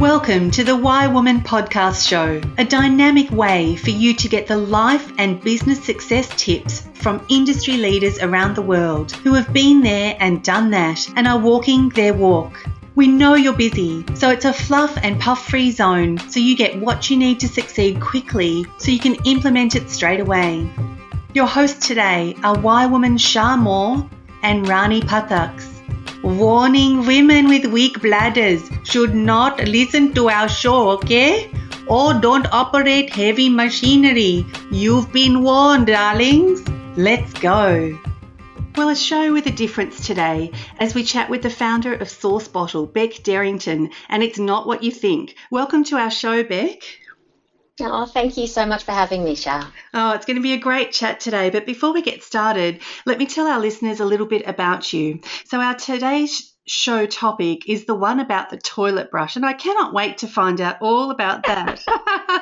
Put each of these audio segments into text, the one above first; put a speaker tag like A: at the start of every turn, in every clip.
A: Welcome to the YWoman podcast show, a dynamic way for you to get the life and business success tips from industry leaders around the world who have been there and done that and are walking their walk. We know you're busy, so it's a fluff and puff free zone so you get what you need to succeed quickly so you can implement it straight away. Your hosts today are Why Woman Shar Moore and Rani Pathaks. Warning women with weak bladders should not listen to our show, okay? Or don't operate heavy machinery. You've been warned, darlings. Let's go. Well, a show with a difference today as we chat with the founder of Source Bottle, Bec Derrington, and it's not what you think. Welcome to our show, Bec.
B: Oh, thank you so much for having me, Shar.
A: Oh, it's going to be a great chat today. But before we get started, let me tell our listeners a little bit about you. So, our today's show topic is the one about the toilet brush, and I cannot wait to find out all about that.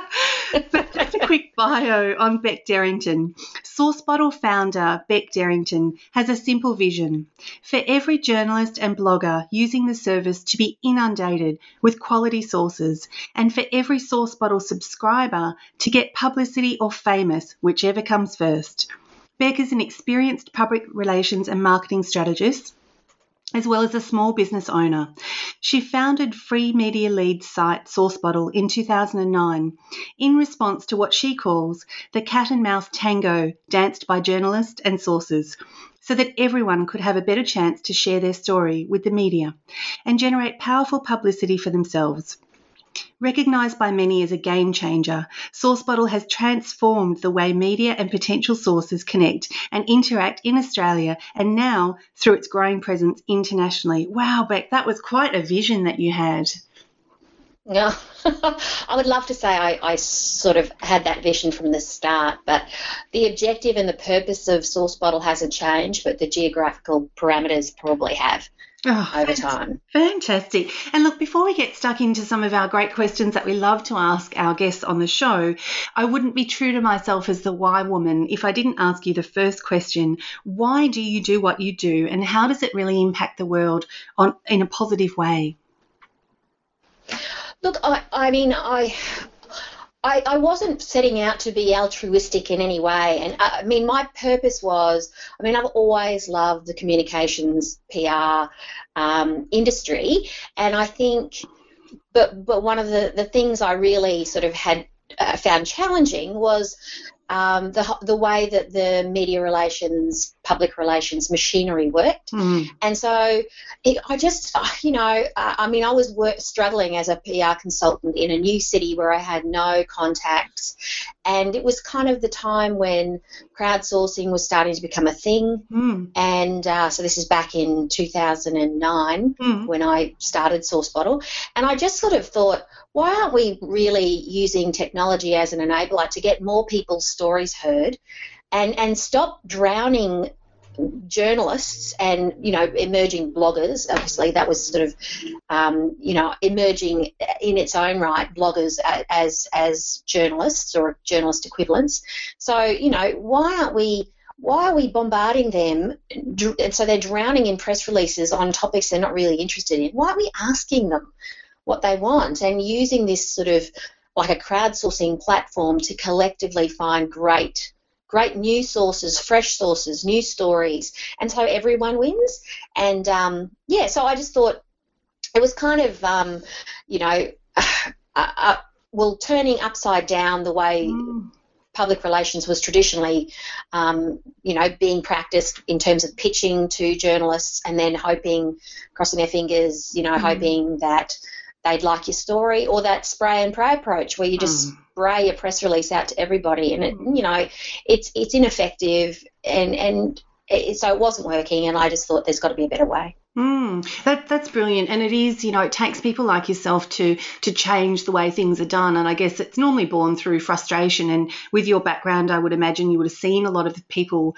A: just a quick bio on Bec Derrington. Source Bottle founder Bec Derrington has a simple vision for every journalist and blogger using the service to be inundated with quality sources, and for every Source Bottle subscriber to get publicity or famous, whichever comes first. Bec is an experienced public relations and marketing strategist as well as a small business owner. She founded free media lead site Source Bottle in 2009 in response to what she calls the cat and mouse tango danced by journalists and sources so that everyone could have a better chance to share their story with the media and generate powerful publicity for themselves. Recognised by many as a game changer, SourceBottle has transformed the way media and potential sources connect and interact in Australia and now through its growing presence internationally. Wow, Bec, that was quite a vision that you had.
B: Yeah, I would love to say I, I, sort of had that vision from the start, but the objective and the purpose of Source Bottle hasn't changed, but the geographical parameters probably have oh, over time.
A: Fantastic. And look, before we get stuck into some of our great questions that we love to ask our guests on the show, I wouldn't be true to myself as the YWoman if I didn't ask you the first question why do you do what you do, and how does it really impact the world on, in a positive way?
B: Look, I, I mean, I. I, I, wasn't setting out to be altruistic in any way. And uh, I mean, my purpose was I mean, I've always loved the communications PR um, industry. And I think, but, but one of the, the things I really sort of had uh, found challenging was um, the, the way that the media relations, public relations machinery worked. Mm. And so it, I just, you know, uh, I mean, I was work, struggling as a PR consultant in a new city where I had no contacts. And it was kind of the time when crowdsourcing was starting to become a thing. Mm. And uh, so this is back in 2009 mm. when I started Source Bottle. And I just sort of thought, why aren't we really using technology as an enabler to get more people's stories heard and, and stop drowning journalists and you know emerging bloggers. Obviously that was sort of um, you know emerging in its own right bloggers as as journalists or journalist equivalents. So you know why aren't we why are we bombarding them and so they're drowning in press releases on topics they're not really interested in? Why are we asking them what they want and using this sort of like a crowdsourcing platform to collectively find great great new sources, fresh sources, new stories, and so everyone wins. And um, yeah, so I just thought it was kind of um, you know, uh, uh, well, turning upside down the way. Mm. Public relations was traditionally, um, you know, being practiced in terms of pitching to journalists and then hoping, crossing their fingers, you know, mm. hoping that they'd like your story, or that spray and pray approach where you just mm. spray a press release out to everybody, and it, you know, it's it's ineffective, and and it, so it wasn't working, and I just thought there's got to be a better way.
A: Mm, that, that's brilliant, and it is. You know, it takes people like yourself to to change the way things are done, and I guess it's normally born through frustration. And with your background, I would imagine you would have seen a lot of people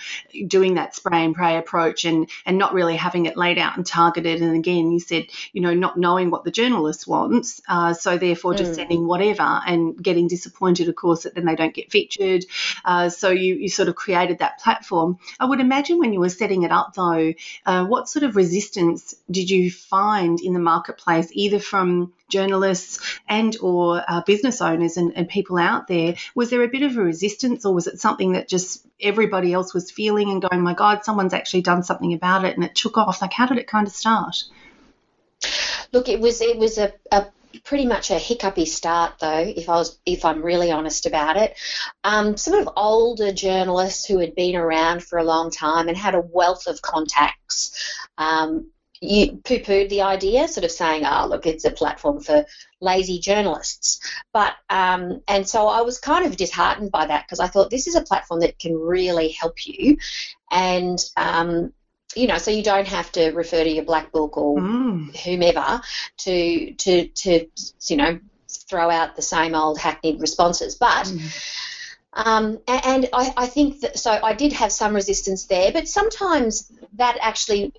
A: doing that spray and pray approach, and and not really having it laid out and targeted. And again, you said, you know, not knowing what the journalist wants, uh, so therefore just mm. sending whatever and getting disappointed, of course, that then they don't get featured. Uh, so you you sort of created that platform. I would imagine when you were setting it up, though, uh, what sort of resistance resistance did you find in the marketplace, either from journalists and or uh, business owners and, and people out there? Was there a bit of a resistance, or was it something that just everybody else was feeling and going, "My God, someone's actually done something about it," and it took off? Like, how did it kind of start?
B: Look, it was it was a, a pretty much a hiccupy start though if i was if i'm really honest about it um, sort of older journalists who had been around for a long time and had a wealth of contacts um, you poo-pooed the idea sort of saying oh look it's a platform for lazy journalists but um, and so i was kind of disheartened by that because i thought this is a platform that can really help you and um, you know, so you don't have to refer to your black book or mm. whomever to to to you know throw out the same old hackneyed responses. But mm. Um, and I, I think that so I did have some resistance there, but sometimes that actually,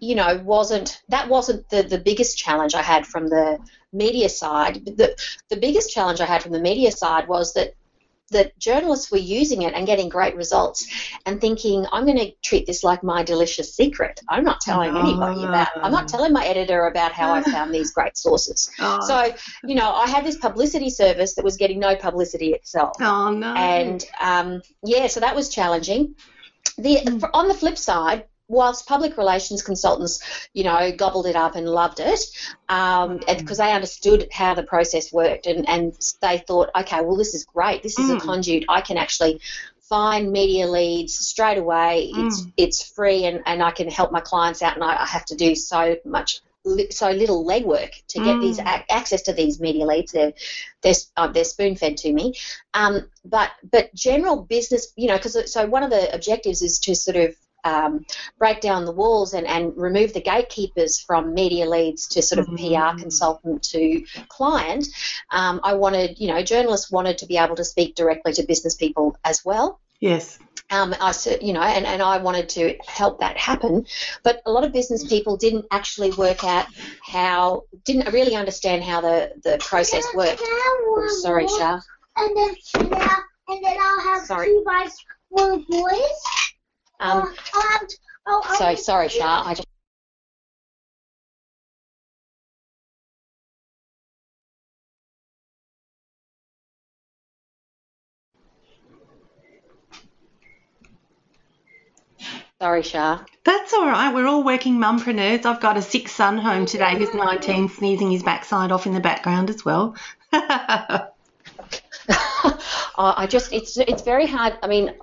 B: you know, wasn't that wasn't the the biggest challenge I had from the media side. The the biggest challenge I had from the media side was that that journalists were using it and getting great results and thinking, I'm going to treat this like my delicious secret. I'm not telling anybody about I'm not telling my editor about how I found these great sources. Oh. So, you know, I had this publicity service that was getting no publicity itself.
A: Oh, no.
B: And um, yeah, so that was challenging. The, mm. On the flip side, whilst public relations consultants, you know, gobbled it up and loved it, um, because mm. they understood how the process worked and, and they thought, okay, well, this is great. This is mm. a conduit. I can actually find media leads straight away. Mm. It's it's free and, and I can help my clients out and I, I have to do so much so little legwork to get mm. these access to these media leads. They're they're, uh, they're spoon fed to me. Um, but but general business, you know, because so one of the objectives is to sort of um, break down the walls and, and remove the gatekeepers from media leads to sort of mm-hmm. PR consultant to client, um, I wanted, you know, journalists wanted to be able to speak directly to business people as well.
A: Yes.
B: Um, I, you know, and, and I wanted to help that happen, but a lot of business people didn't actually work out how, didn't really understand how the, the process worked. Oh, sorry, Shar.
C: And then, and then, I'll, and then I'll have sorry. two guys, one boys.
B: Um, oh, oh, so sorry, Shar. I just. Sorry, Shar.
A: That's all right. We're all working mumpreneurs. I've got a sick son home today who's 19, sneezing his backside off in the background as well.
B: I just it's it's very hard. I mean,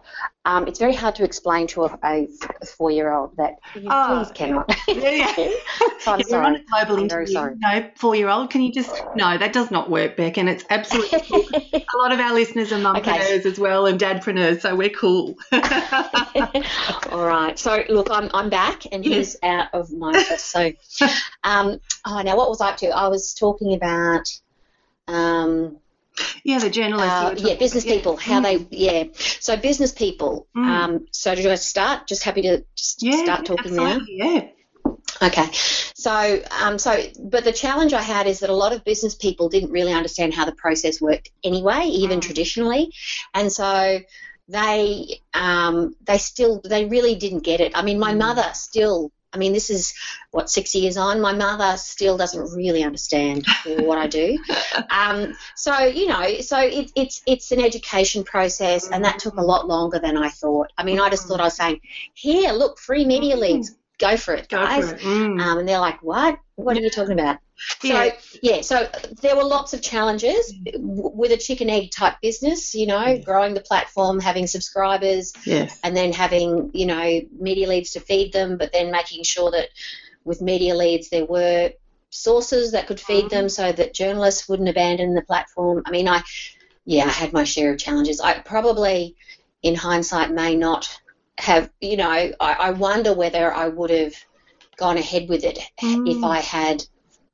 B: um, it's very hard to explain to a, a four-year-old that you oh, please cannot. Yeah, yeah. so I'm
A: sorry. on a global I'm interview. Sorry. No, four-year-old. Can you just? No, that does not work, Bec, and it's absolutely. a lot of our listeners are mumpreneurs okay. as well and dadpreneurs, so we're cool.
B: All right. So look, I'm I'm back, and he's out of my office. So, um, oh, now what was I up to? I was talking about. Um,
A: yeah, the journalists. Uh,
B: yeah, business people. How mm. they. Yeah. So business people. Mm. Um, so do I start? Just happy to just yeah, start talking
A: now. Yeah.
B: Okay, so um, so but the challenge I had is that a lot of business people didn't really understand how the process worked anyway, even mm. traditionally, and so they um, they still they really didn't get it. I mean, my mm. mother still I mean, this is what six years on. My mother still doesn't really understand what I do. Um, so you know, so it, it's it's an education process, and that took a lot longer than I thought. I mean, I just thought I was saying, here, look, free media leads, go for it, guys. For it. Mm. Um, and they're like, what? What are you talking about? Yeah. So yeah, so there were lots of challenges with a chicken egg type business. You know, growing the platform, having subscribers,
A: yes.
B: and then having you know media leads to feed them, but then making sure that with media leads there were sources that could feed them so that journalists wouldn't abandon the platform. I mean, I yeah, I had my share of challenges. I probably, in hindsight, may not have. You know, I, I wonder whether I would have gone ahead with it mm. if I had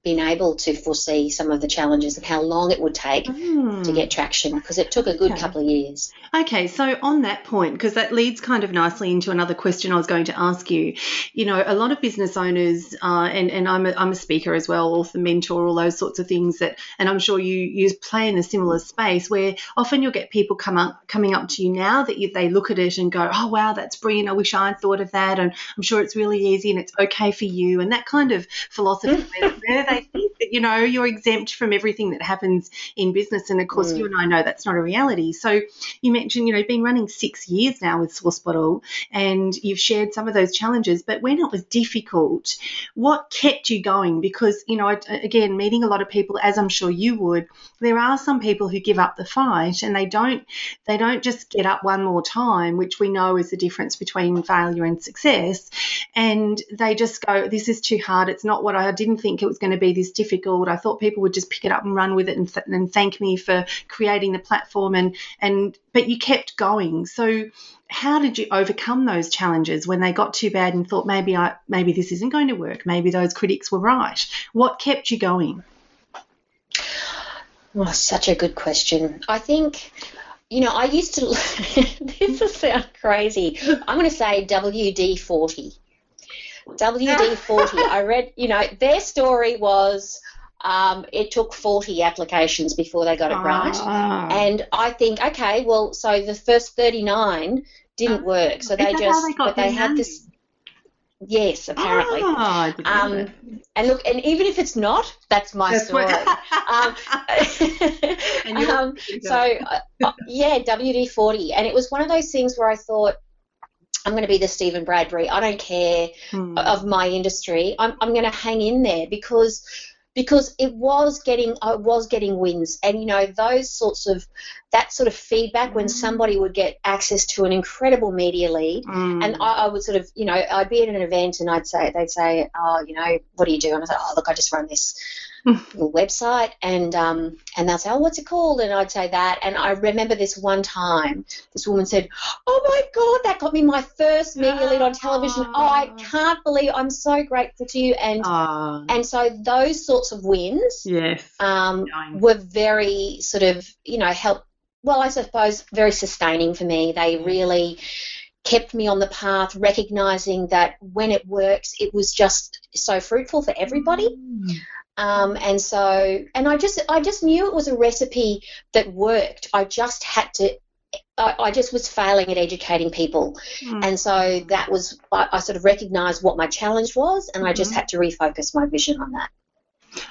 B: been able to foresee some of the challenges and how long it would take mm. to get traction because it took a good okay. couple of years.
A: Okay, so on that point, because that leads kind of nicely into another question I was going to ask you. You know, a lot of business owners, uh, and, and I'm, a, I'm a speaker as well, author, mentor, all those sorts of things that, and I'm sure you, you play in a similar space where often you'll get people come up, coming up to you now that you, they look at it and go, oh, wow, that's brilliant. I wish I'd thought of that. And I'm sure it's really easy and it's okay for you. And that kind of philosophy where they think that, you know, you're exempt from everything that happens in business. And of course, mm. you and I know that's not a reality. So you mentioned, you know, you've been running six years now with Source Bottle and you've shared some of those challenges. But when it was difficult, what kept you going? Because, you know, again, meeting a lot of people, as I'm sure you would, there are some people who give up the fight and they don't, they don't just get up one more time, which we know is the difference between failure and success. And they just go, this is too hard. It's not what I, I didn't think it was going to be this difficult. I thought people would just pick it up and run with it and, th- and thank me for creating the platform. And, and, but you kept going. So how did you overcome those challenges when they got too bad and thought maybe I, maybe this isn't going to work? Maybe those critics were right. What kept you going?
B: Oh, such a good question. I think you know, I used to, this will sound crazy. I'm going to say WD 40. WD 40. I read, you know, their story was um, it took 40 applications before they got it right. Ah. And I think, okay, well, so the first 39 didn't work. So they just, they but they had this. Yes, apparently. Oh, um, and look, and even if it's not, that's my that's story. um, um, so, uh, yeah, WD 40. And it was one of those things where I thought, I'm going to be the Steven Bradbury. I don't care hmm. of my industry. I'm, I'm going to hang in there because because it was getting I was getting wins and you know those sorts of that sort of feedback when mm. somebody would get access to an incredible media lead mm. and I, I, would sort of you know I'd be at an event and I'd say they'd say oh you know what do you do and I said oh look I just run this website and um, and they'll say, oh, what's it called? And I'd say that. And I remember this one time, this woman said, oh my God, that got me my first media lead on television. Oh, I can't believe I'm so grateful to you. And and so those sorts of wins
A: yes.
B: um, were very sort of, you know, help. Well, I suppose very sustaining for me. They really kept me on the path, recognizing that when it works, it was just so fruitful for everybody. Mm. Um, and so, and I just, I just knew it was a recipe that worked. I just had to, I, just was failing at educating people, mm. and so that was, I, I, sort of recognised what my challenge was, and. I just mm-hmm. had to refocus my vision on that.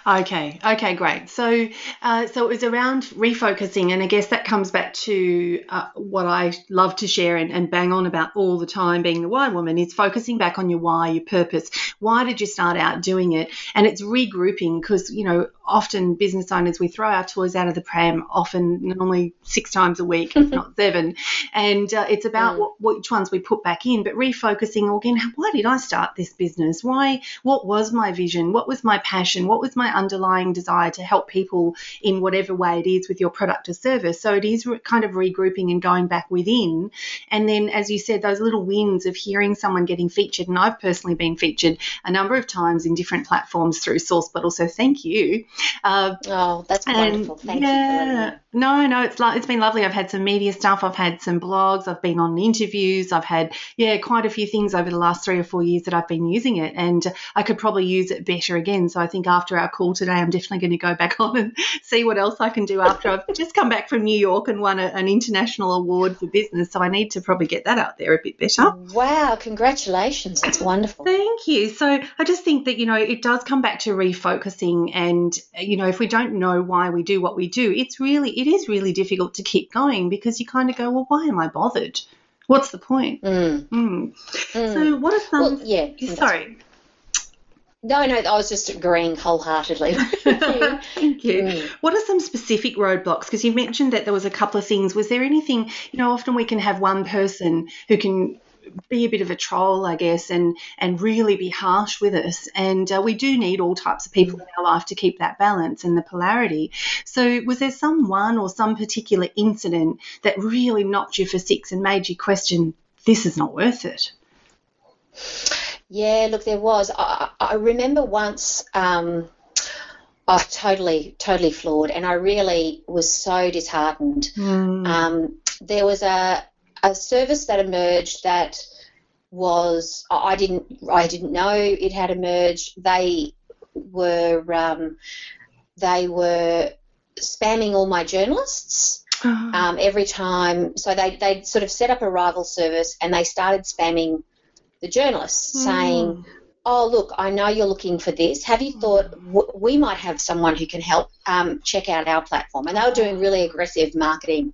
A: Okay, okay, great. So, uh, so it was around refocusing, and I guess that comes back to uh, what I love to share and, and, bang on about all the time, being the YWoman, is focusing back on your why, your purpose. Why did you start out doing it? And it's regrouping because you know often business owners we throw our toys out of the pram, often normally six times a week, if not seven, and uh, it's about mm. what, which ones we put back in. But refocusing again, why did I start this business? Why? What was my vision? What was my passion? What was was my underlying desire to help people in whatever way it is with your product or service. So it is kind of regrouping and going back within. And then, as you said, those little wins of hearing someone getting featured. And I've personally been featured a number of times in different platforms through Source, but also thank you.
B: Uh, oh, that's wonderful. Thank
A: yeah, you. no, no, it's like it's been lovely. I've had some media stuff. I've had some blogs. I've been on interviews. I've had yeah, quite a few things over the last three or four years that I've been using it, and I could probably use it better again. So I think after our call today, I'm definitely going to go back on and see what else I can do after I've just come back from New York and won a, an international award for business. So I need to probably get that out there a bit better.
B: Wow, congratulations. That's wonderful.
A: Thank you. So I just think that, you know, it does come back to refocusing. And, you know, if we don't know why we do what we do, it's really, it is really difficult to keep going because you kind of go, well, why am I bothered? What's the point?
B: Mm.
A: Mm. Mm. So what are some?
B: Well, yeah.
A: Sorry.
B: No, no, I was just agreeing wholeheartedly.
A: Thank you. Mm. What are some specific roadblocks? Because you mentioned that there was a couple of things. Was there anything, you know, often we can have one person who can be a bit of a troll, I guess, and and really be harsh with us. And uh, we do need all types of people in our life to keep that balance and the polarity. So, was there someone or some particular incident that really knocked you for six and made you question this is not worth it?
B: Yeah, look, there was. I, I remember once. Um, oh, totally, totally flawed. And I really was so disheartened.
A: Mm.
B: Um, there was a, a service that emerged that was I didn't I didn't know it had emerged. They were um, they were spamming all my journalists
A: Oh.
B: um, every time. So they they sort of set up a rival service and they started spamming the journalists, saying,
A: Mm.
B: "Oh, look, I know you're looking for this. Have you thought w- we might have someone who can help um, check out our platform?" And they were doing really aggressive marketing,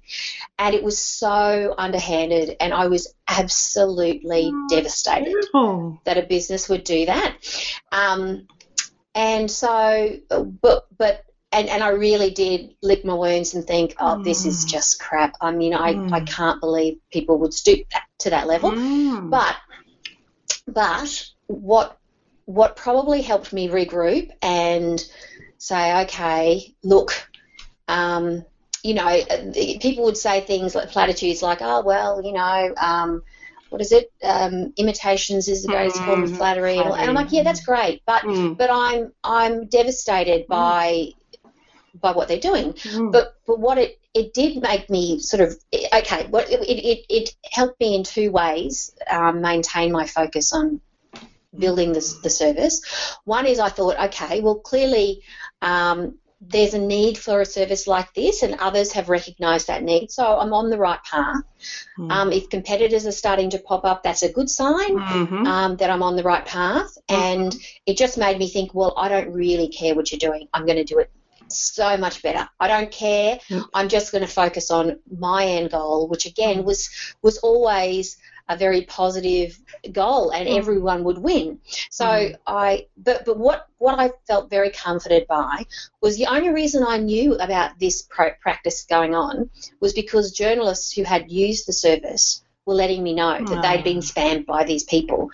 B: and it was so underhanded, and I was absolutely devastated
A: Oh.
B: that a business would do that. Um, and so, but but. And, and I really did lick my wounds and think, oh, this is
A: Mm.
B: just crap. I mean, I, I
A: Mm.
B: can't believe people would stoop that, to that level.
A: Mm.
B: But but what what probably helped me regroup and say, okay, look, um, you know, people would say things like platitudes like, oh well, you know, um, what is it? Um, imitations is the greatest form of
A: Mm,
B: flattery, and, and I'm like, yeah, that's great, but
A: Mm.
B: but I'm I'm devastated by by what they're doing.
A: Mm.
B: But but what it it did make me sort of okay. What it it, it helped me in two ways um, maintain my focus on building the the service. One is I thought okay, well clearly. Um, there's a need for a service like this, and others have recognised that need. So I'm on the right path.
A: Mm.
B: Um, if competitors are starting to pop up, that's a good sign
A: Mhm.
B: um, that I'm on the right path. And it just made me think, well, I don't really care what you're doing. I'm going to do it so much better. I don't care. I'm just going to focus on my end goal, which again was was always a very positive goal, and
A: Mm.
B: everyone would win. So
A: Mm.
B: I, but but what what I felt very comforted by was the only reason I knew about this pro- practice going on was because journalists who had used the service were letting me know that they'd been
A: Ah.
B: spammed by these people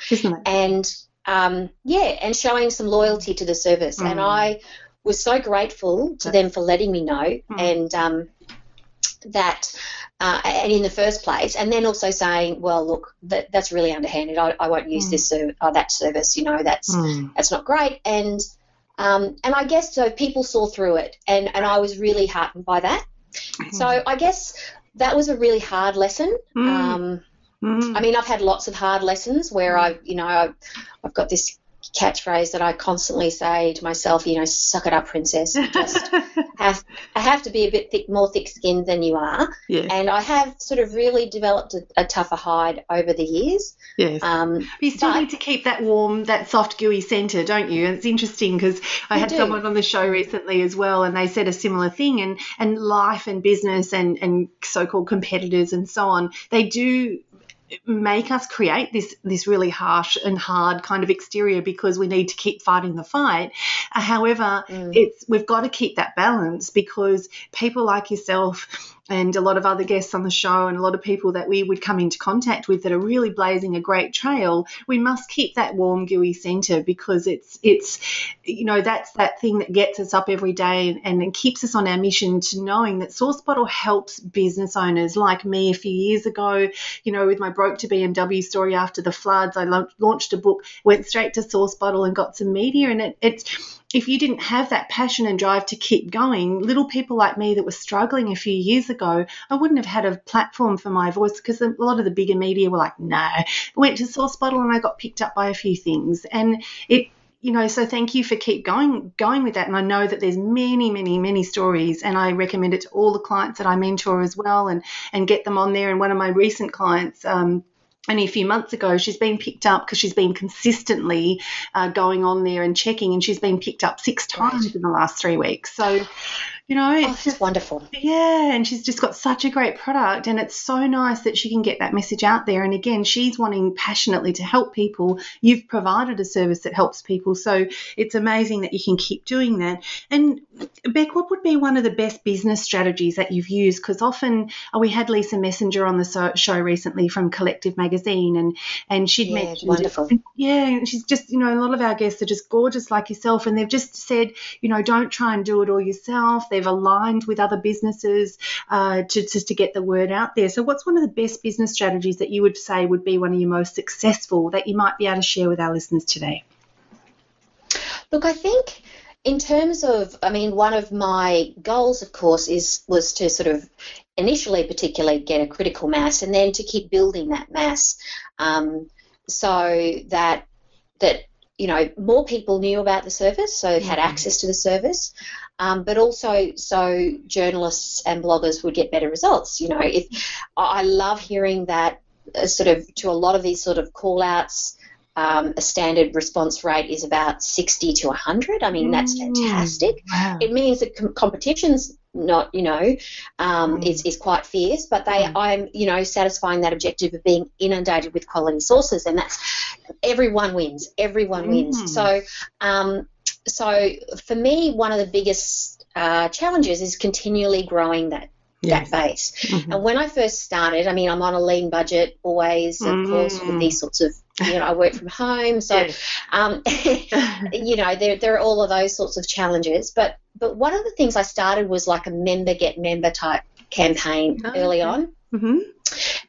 B: and um, yeah, and showing some loyalty to the service. And
A: Mm.
B: I was so grateful to them for letting me know
A: Mm.
B: and um, that. Uh, and in the first place, and then also saying, "Well, look, that, that's really underhanded. I, I won't use
A: Mm.
B: this ser- uh, that service. You know, that's
A: Mm.
B: that's not great." And um, and I guess so. People saw through it, and and I was really heartened by that. So I guess that was a really hard lesson.
A: Mm.
B: Um,
A: Mm.
B: I mean, I've had lots of hard lessons where I, you know, I've, I've got this catchphrase that I constantly say to myself, you know, suck it up, princess. Just have, I have to be a bit thick, more thick-skinned than you are,
A: yes.
B: and I have sort of really developed a, a tougher hide over the years.
A: yes.
B: Um,
A: But you still
B: But-
A: need to keep that warm, that soft, gooey centre, don't you? And it's interesting because I had
B: do.
A: someone on the show recently as well, and they said a similar thing. And and life and business and and so-called competitors and so on, they do make us create this this really harsh and hard kind of exterior because we need to keep fighting the fight. However,
B: Mm.
A: it's we've got to keep that balance because people like yourself and a lot of other guests on the show and a lot of people that we would come into contact with that are really blazing a great trail we must keep that warm gooey center because it's it's you know that's that thing that gets us up every day and, and keeps us on our mission to knowing that source bottle helps business owners like me a few years ago you know with my broke to bmw story after the floods i launched a book went straight to source bottle and got some media and it, it's if you didn't have that passion and drive to keep going, little people like me that were struggling a few years ago, I wouldn't have had a platform for my voice because a lot of the bigger media were like, no. I went to Source Bottle and I got picked up by a few things. And it, you know, so thank you for keep going going with that. And I know that there's many, many, many stories, and I recommend it to all the clients that I mentor as well, and and get them on there. And one of my recent clients. Um, only a few months ago, she's been picked up because she's been consistently uh, going on there and checking, and she's been picked up six times
B: Right.
A: in the last three weeks. So, you know,
B: oh,
A: it's just
B: wonderful.
A: yeah, and she's just got such a great product, and it's so nice that she can get that message out there. And again, she's wanting passionately to help people. You've provided a service that helps people, so it's amazing that you can keep doing that. And Bec, what would be one of the best business strategies that you've used? Because often uh, we had Lisa Messenger on the show recently from Collective Magazine, and and she'd
B: Yeah,
A: mentioned
B: wonderful.
A: yeah, and she's just, you know, a lot of our guests are just gorgeous like yourself, and they've just said, you know, don't try and do it all yourself. They've aligned with other businesses uh, to just to get the word out there. So, what's one of the best business strategies that you would say would be one of your most successful that you might be able to share with our listeners today?
B: Look, I think in terms of, I mean, one of my goals, of course, is was to sort of initially, particularly, get a critical mass, and then to keep building that mass, um, so that that you know more people knew about the service, so had
A: Mhm.
B: access to the service, um, but also so journalists and bloggers would get better results. You know, if I love hearing that uh, sort of to a lot of these sort of call outs. Um, a standard response rate is about 60 to 100. I mean, that's
A: Mm.
B: fantastic.
A: Wow.
B: It means that com- competition's not, you know, um,
A: Mm.
B: is, is quite fierce, but they,
A: Mm.
B: I'm, you know, satisfying that objective of being inundated with quality sources, and that's everyone wins. Everyone
A: Mm.
B: wins. So, um, so for me, one of the biggest uh, challenges is continually growing that
A: Yes.
B: that base.
A: Mhm.
B: And when I first started, I mean, I'm on a lean budget always, of course,
A: Mm.
B: with these sorts of, you know, I work from home, so
A: Yes.
B: um, you know, there, there are all of those sorts of challenges. But but one of the things I started was like a member get member type campaign
A: Oh,
B: early
A: okay.
B: on.
A: Mhm.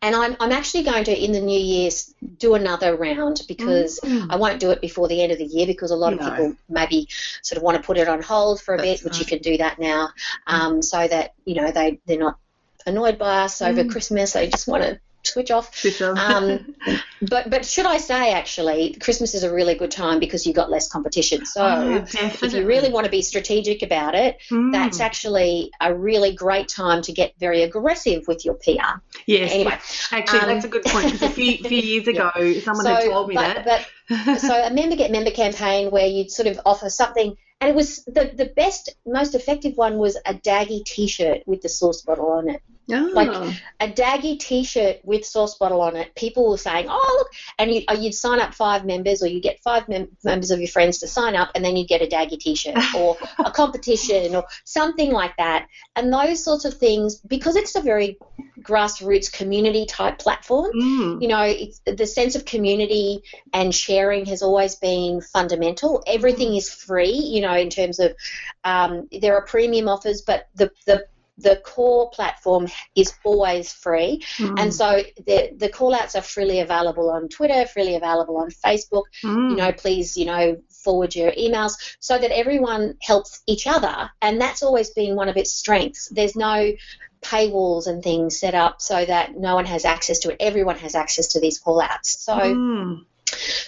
B: And I'm, I'm actually going to, in the new year, do another round because
A: Mm.
B: I won't do it before the end of the year because a lot of
A: No.
B: people maybe sort of want to put it on hold for a
A: That's
B: bit, which you can do that now, um, so that, you know, they, they're not annoyed by us over
A: Mm.
B: Christmas. They just want to switch off.
A: Switch off.
B: Um, But but should I say actually, Christmas is a really good time because you've got less competition. So
A: Oh,
B: if you really want to be strategic about it,
A: Mm.
B: that's actually a really great time to get very aggressive with your PR.
A: yes.
B: Anyway,
A: Actually,
B: um,
A: that's a good point. a few, few years ago, someone
B: so
A: had told me
B: but,
A: that.
B: but so a member get member campaign where you'd sort of offer something, and it was the the best, most effective one was a Daggy T-shirt with the sauce bottle on it.
A: Oh.
B: like- a Daggy T-shirt with sauce bottle on it. People were saying, "Oh, look!" And you, uh, you'd sign up five members, or you get five mem- members of your friends to sign up, and then you'd get a Daggy T-shirt or a competition or something like that. And those sorts of things, because it's a very grassroots community type platform.
A: Mm.
B: You know, it's, the sense of community and sharing has always been fundamental. Everything is free, you know, in terms of um, there are premium offers, but the, the the core platform is always free.
A: Mm.
B: And so the, the call outs are freely available on Twitter, freely available on Facebook.
A: Mm.
B: You know, please, you know, forward your emails so that everyone helps each other. And that's always been one of its strengths. There's no paywalls and things set up so that no one has access to it. Everyone has access to these call outs. So
A: Mm.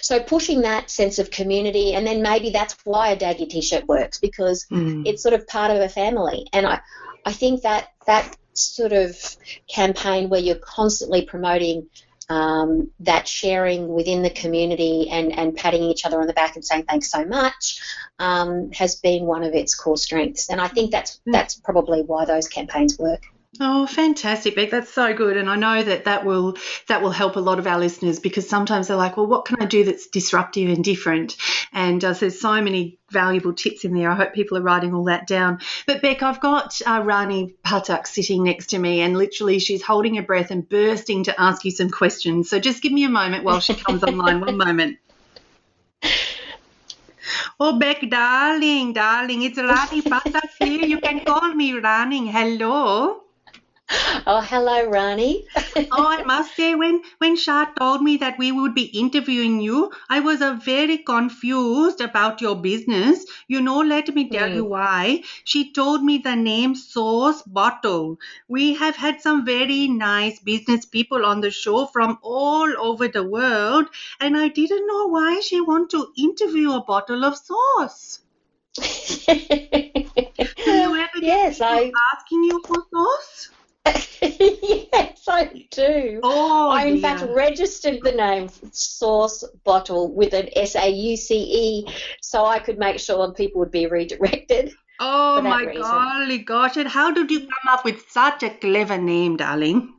B: so pushing that sense of community and then maybe that's why a Daggy t-shirt works because
A: Mm.
B: it's sort of part of a family. And I, I think that that sort of campaign where you're constantly promoting um, that sharing within the community and, and patting each other on the back and saying thanks so much um, has been one of its core strengths. And I think that's that's probably why those campaigns work.
A: Oh, fantastic, Bec. That's so good, and I know that that will that will help a lot of our listeners because sometimes they're like, "Well, what can I do that's disruptive and different?" And uh, there's so many valuable tips in there. I hope people are writing all that down. But Bec, I've got uh, Rani Patak sitting next to me, and literally she's holding her breath and bursting to ask you some questions. So just give me a moment while she comes online. One moment. Oh, Bec, darling, darling, it's Rani Patak here. You can call me Rani. Hello.
B: Oh, hello, Rani.
A: oh, I must say, when when Shar told me that we would be interviewing you, I was uh, very confused about your business. You know, let me tell
B: Mm.
A: you why. She told me the name Sauce Bottle. We have had some very nice business people on the show from all over the world, and I didn't know why she wanted to interview a bottle of sauce. Do you ever get
B: yes, I
A: asking you for sauce?
B: yes, I do.
A: Oh,
B: I in fact registered the name Sauce Bottle with an S A U C E so I could make sure people would be redirected.
A: Oh my
B: reason.
A: golly gosh, and how did you come up with such a clever name, darling?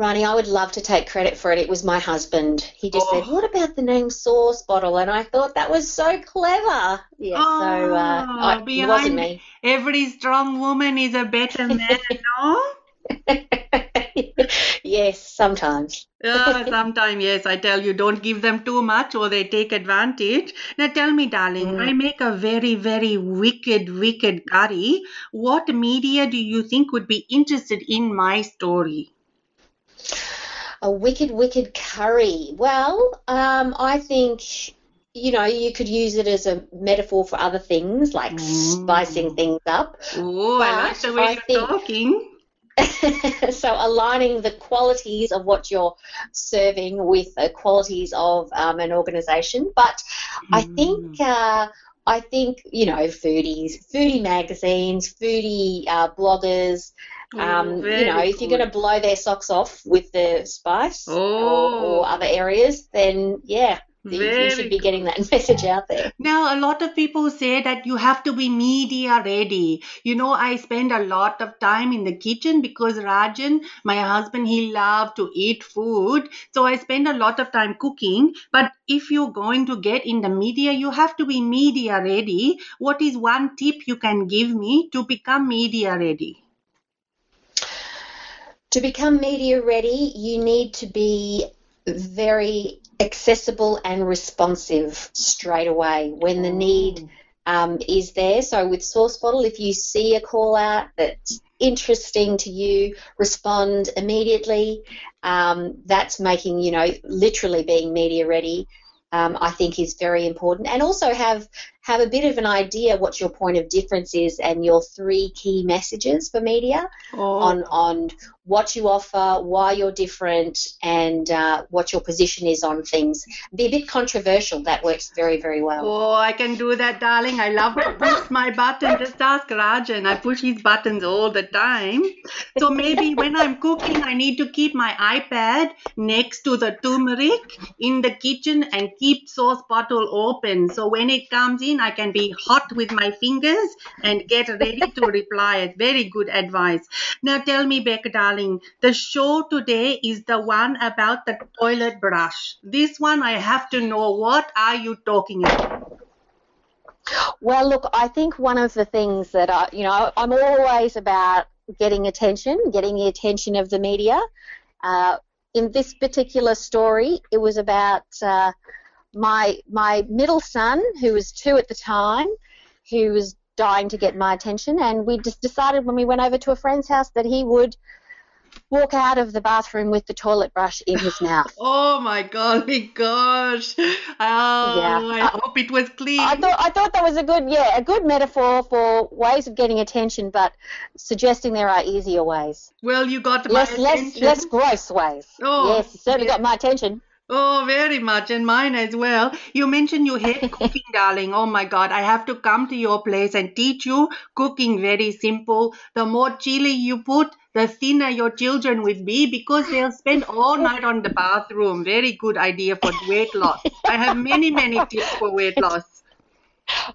B: Ronnie, I would love to take credit for it. It was my husband. He just said,
A: Oh.
B: "What about the name Source Bottle?" And I thought that was so clever. Yeah, so uh,
A: Oh,
B: I, it wasn't me.
A: Every strong woman is a better man, no?
B: yes, sometimes.
A: Uh, sometime, yes, I tell you, don't give them too much or they take advantage. Now tell me, darling,
B: Mm.
A: I make a very, very wicked, wicked curry. What media do you think would be interested in my story?
B: A wicked, wicked curry. Well, um, I think you know, you could use it as a metaphor for other things, like spicing things up.
A: Oh, I like the way
B: I
A: you're
B: think-
A: talking.
B: so aligning the qualities of what you're serving with the qualities of um, an organisation. But I
A: Mm.
B: think uh, I think you know foodies, foodie magazines, foodie uh, bloggers.
A: Oh,
B: Um, you
A: very
B: know, if you're going to blow their socks off with the spice or,
A: Oh.
B: or other areas, then yeah, you, you should be getting that message out there.
A: Now, a lot of people say that you have to be media ready. You know, I spend a lot of time in the kitchen because Rajan, my husband, he loves to eat food. So I spend a lot of time cooking. But if you're going to get in the media, you have to be media ready. What is one tip you can give me to become media ready?
B: To become media ready, you need to be very accessible and responsive straight away when the need um, is there. So with Source Bottle, if you see a call out that's interesting to you, respond immediately. Um, that's making you know literally being media ready. Um, I think is very important, and also have have a bit of an idea what your point of difference is and your three key messages for media
A: Oh,
B: on on what you offer, why you're different, and uh, what your position is on things. Be a bit controversial. That works very very well.
A: Oh, I can do that, darling. I love to push my button. Just ask Rajan. I push his buttons all the time. So maybe when I'm cooking, I need to keep my iPad next to the turmeric in the kitchen and keep source bottle open. So when it comes in, I can be hot with my fingers and get ready to reply. It's very good advice. Now tell me, Becca, darling, the show today is the one about the toilet brush. This one I have to know. What are you talking about?
B: Well, look, I think one of the things that I, you know, I'm always about getting attention, getting the attention of the media. Uh, in this particular story, it was about uh, my my middle son, who was two at the time, who was dying to get my attention, and we just decided when we went over to a friend's house that he would walk out of the bathroom with the toilet brush in his mouth.
A: Oh my golly gosh. Oh, I hope it was clean.
B: I thought I thought that was a good yeah a good metaphor for ways of getting attention, but suggesting there are easier ways,
A: well, you got
B: less less
A: attention.
B: less gross ways.
A: Oh,
B: yes, certainly
A: yeah.
B: got my attention.
A: Oh, very much, and mine as well. You mentioned you hate cooking, darling. Oh my God, I have to come to your place and teach you cooking very simple. The more chili you put, the thinner your children will be because they'll spend all night on the bathroom. Very good idea for weight loss. I have many, many tips for weight loss.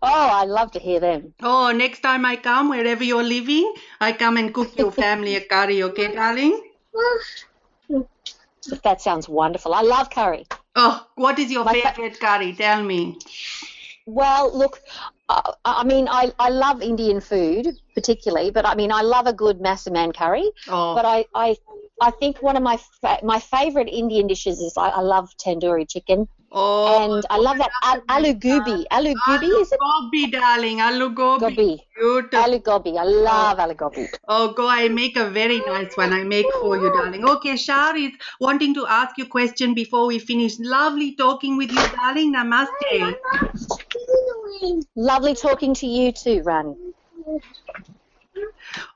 B: Oh, I love to hear them.
A: Oh, next time I come, wherever you're living, I come and cook your family a curry, okay, darling?
B: That sounds wonderful. I love curry.
A: Oh, what is your
B: My fa-
A: favorite curry? Tell me.
B: Well, look, uh, I mean, I, I love Indian food particularly, but I mean, I love a good massaman curry.
A: Oh,
B: But I, I, I think one of my fa- my favorite Indian dishes is I, I love tandoori chicken,
A: oh,
B: and I love that al- aloo gobi. Aloo gobi is it?
A: Gobi, darling. Aloo gobi.
B: Gobi.
A: Beautiful.
B: Aloo gobi. I love oh. aloo gobi.
A: Oh, go. I make a very nice one. I make for you, oh. darling. Okay, Shar is wanting to ask you a question before we finish. Lovely talking with you, darling. Namaste.
B: Lovely talking to you too, Rani.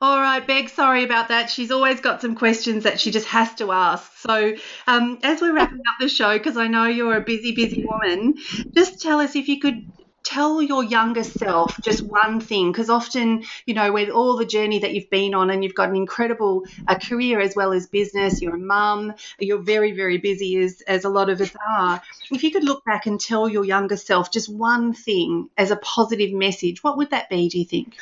A: All right, Bec, sorry about that. She's always got some questions that she just has to ask. So, um, as we're wrapping up the show, because I know you're a busy, busy woman, just tell us if you could tell your younger self just one thing, because often, you know, with all the journey that you've been on and you've got an incredible uh, career as well as business, you're a mum, you're very, very busy, as, as a lot of us are. If you could look back and tell your younger self just one thing as a positive message, what would that be, do you think?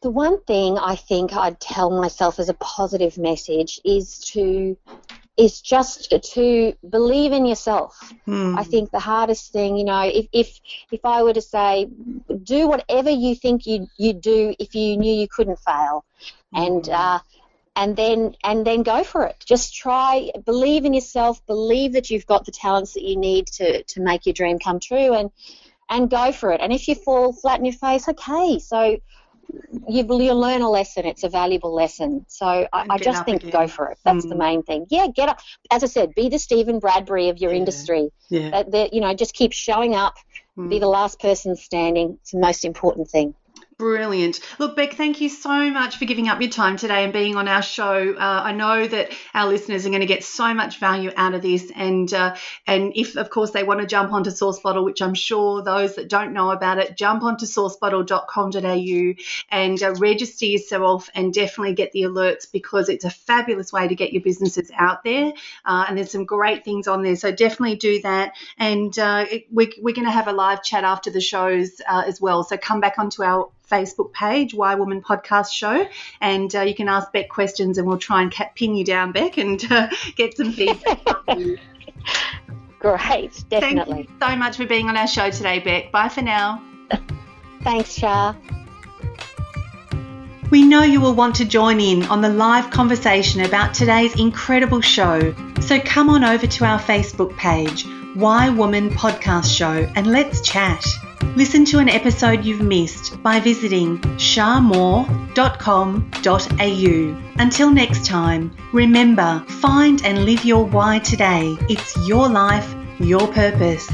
B: The one thing I think I'd tell myself as a positive message is to is just to believe in yourself.
A: Hmm.
B: I think the hardest thing, you know, if if if I were to say, do whatever you think you you do if you knew you couldn't fail, and uh, and then and then go for it. Just try, believe in yourself, believe that you've got the talents that you need to to make your dream come true, and and go for it. And if you fall flat in your face, okay. So you, will learn a lesson. It's a valuable lesson. So I, I just think again. go for it. That's mm. the main thing. Yeah, get up. As I said, be the Steven Bradbury of your yeah. industry. Yeah. That, that, you know, just keep showing up. Mm. Be the last person standing. It's the most important thing.
A: Brilliant. Look, Bec, thank you so much for giving up your time today and being on our show. Uh, I know that our listeners are going to get so much value out of this, and uh, and if of course they want to jump onto Sourcebottle, which I'm sure those that don't know about it, jump onto sourcebottle.com.au and uh, register yourself and definitely get the alerts because it's a fabulous way to get your businesses out there, uh, and there's some great things on there. So definitely do that, and uh, we, we're going to have a live chat after the shows uh, as well. So come back onto our Facebook page, YWoman Podcast Show, and uh, you can ask Bec questions, and we'll try and pin you down, Bec, and uh, get some feedback.
B: Great, definitely.
A: Thank you so much for being on our show today, Bec. Bye for now.
B: Thanks, Shar.
A: We know you will want to join in on the live conversation about today's incredible show, so come on over to our Facebook page, YWoman Podcast Show, and let's chat. Listen to an episode you've missed by visiting sharmore.com.au. Until next time, remember, find and live your why today. It's your life, your purpose.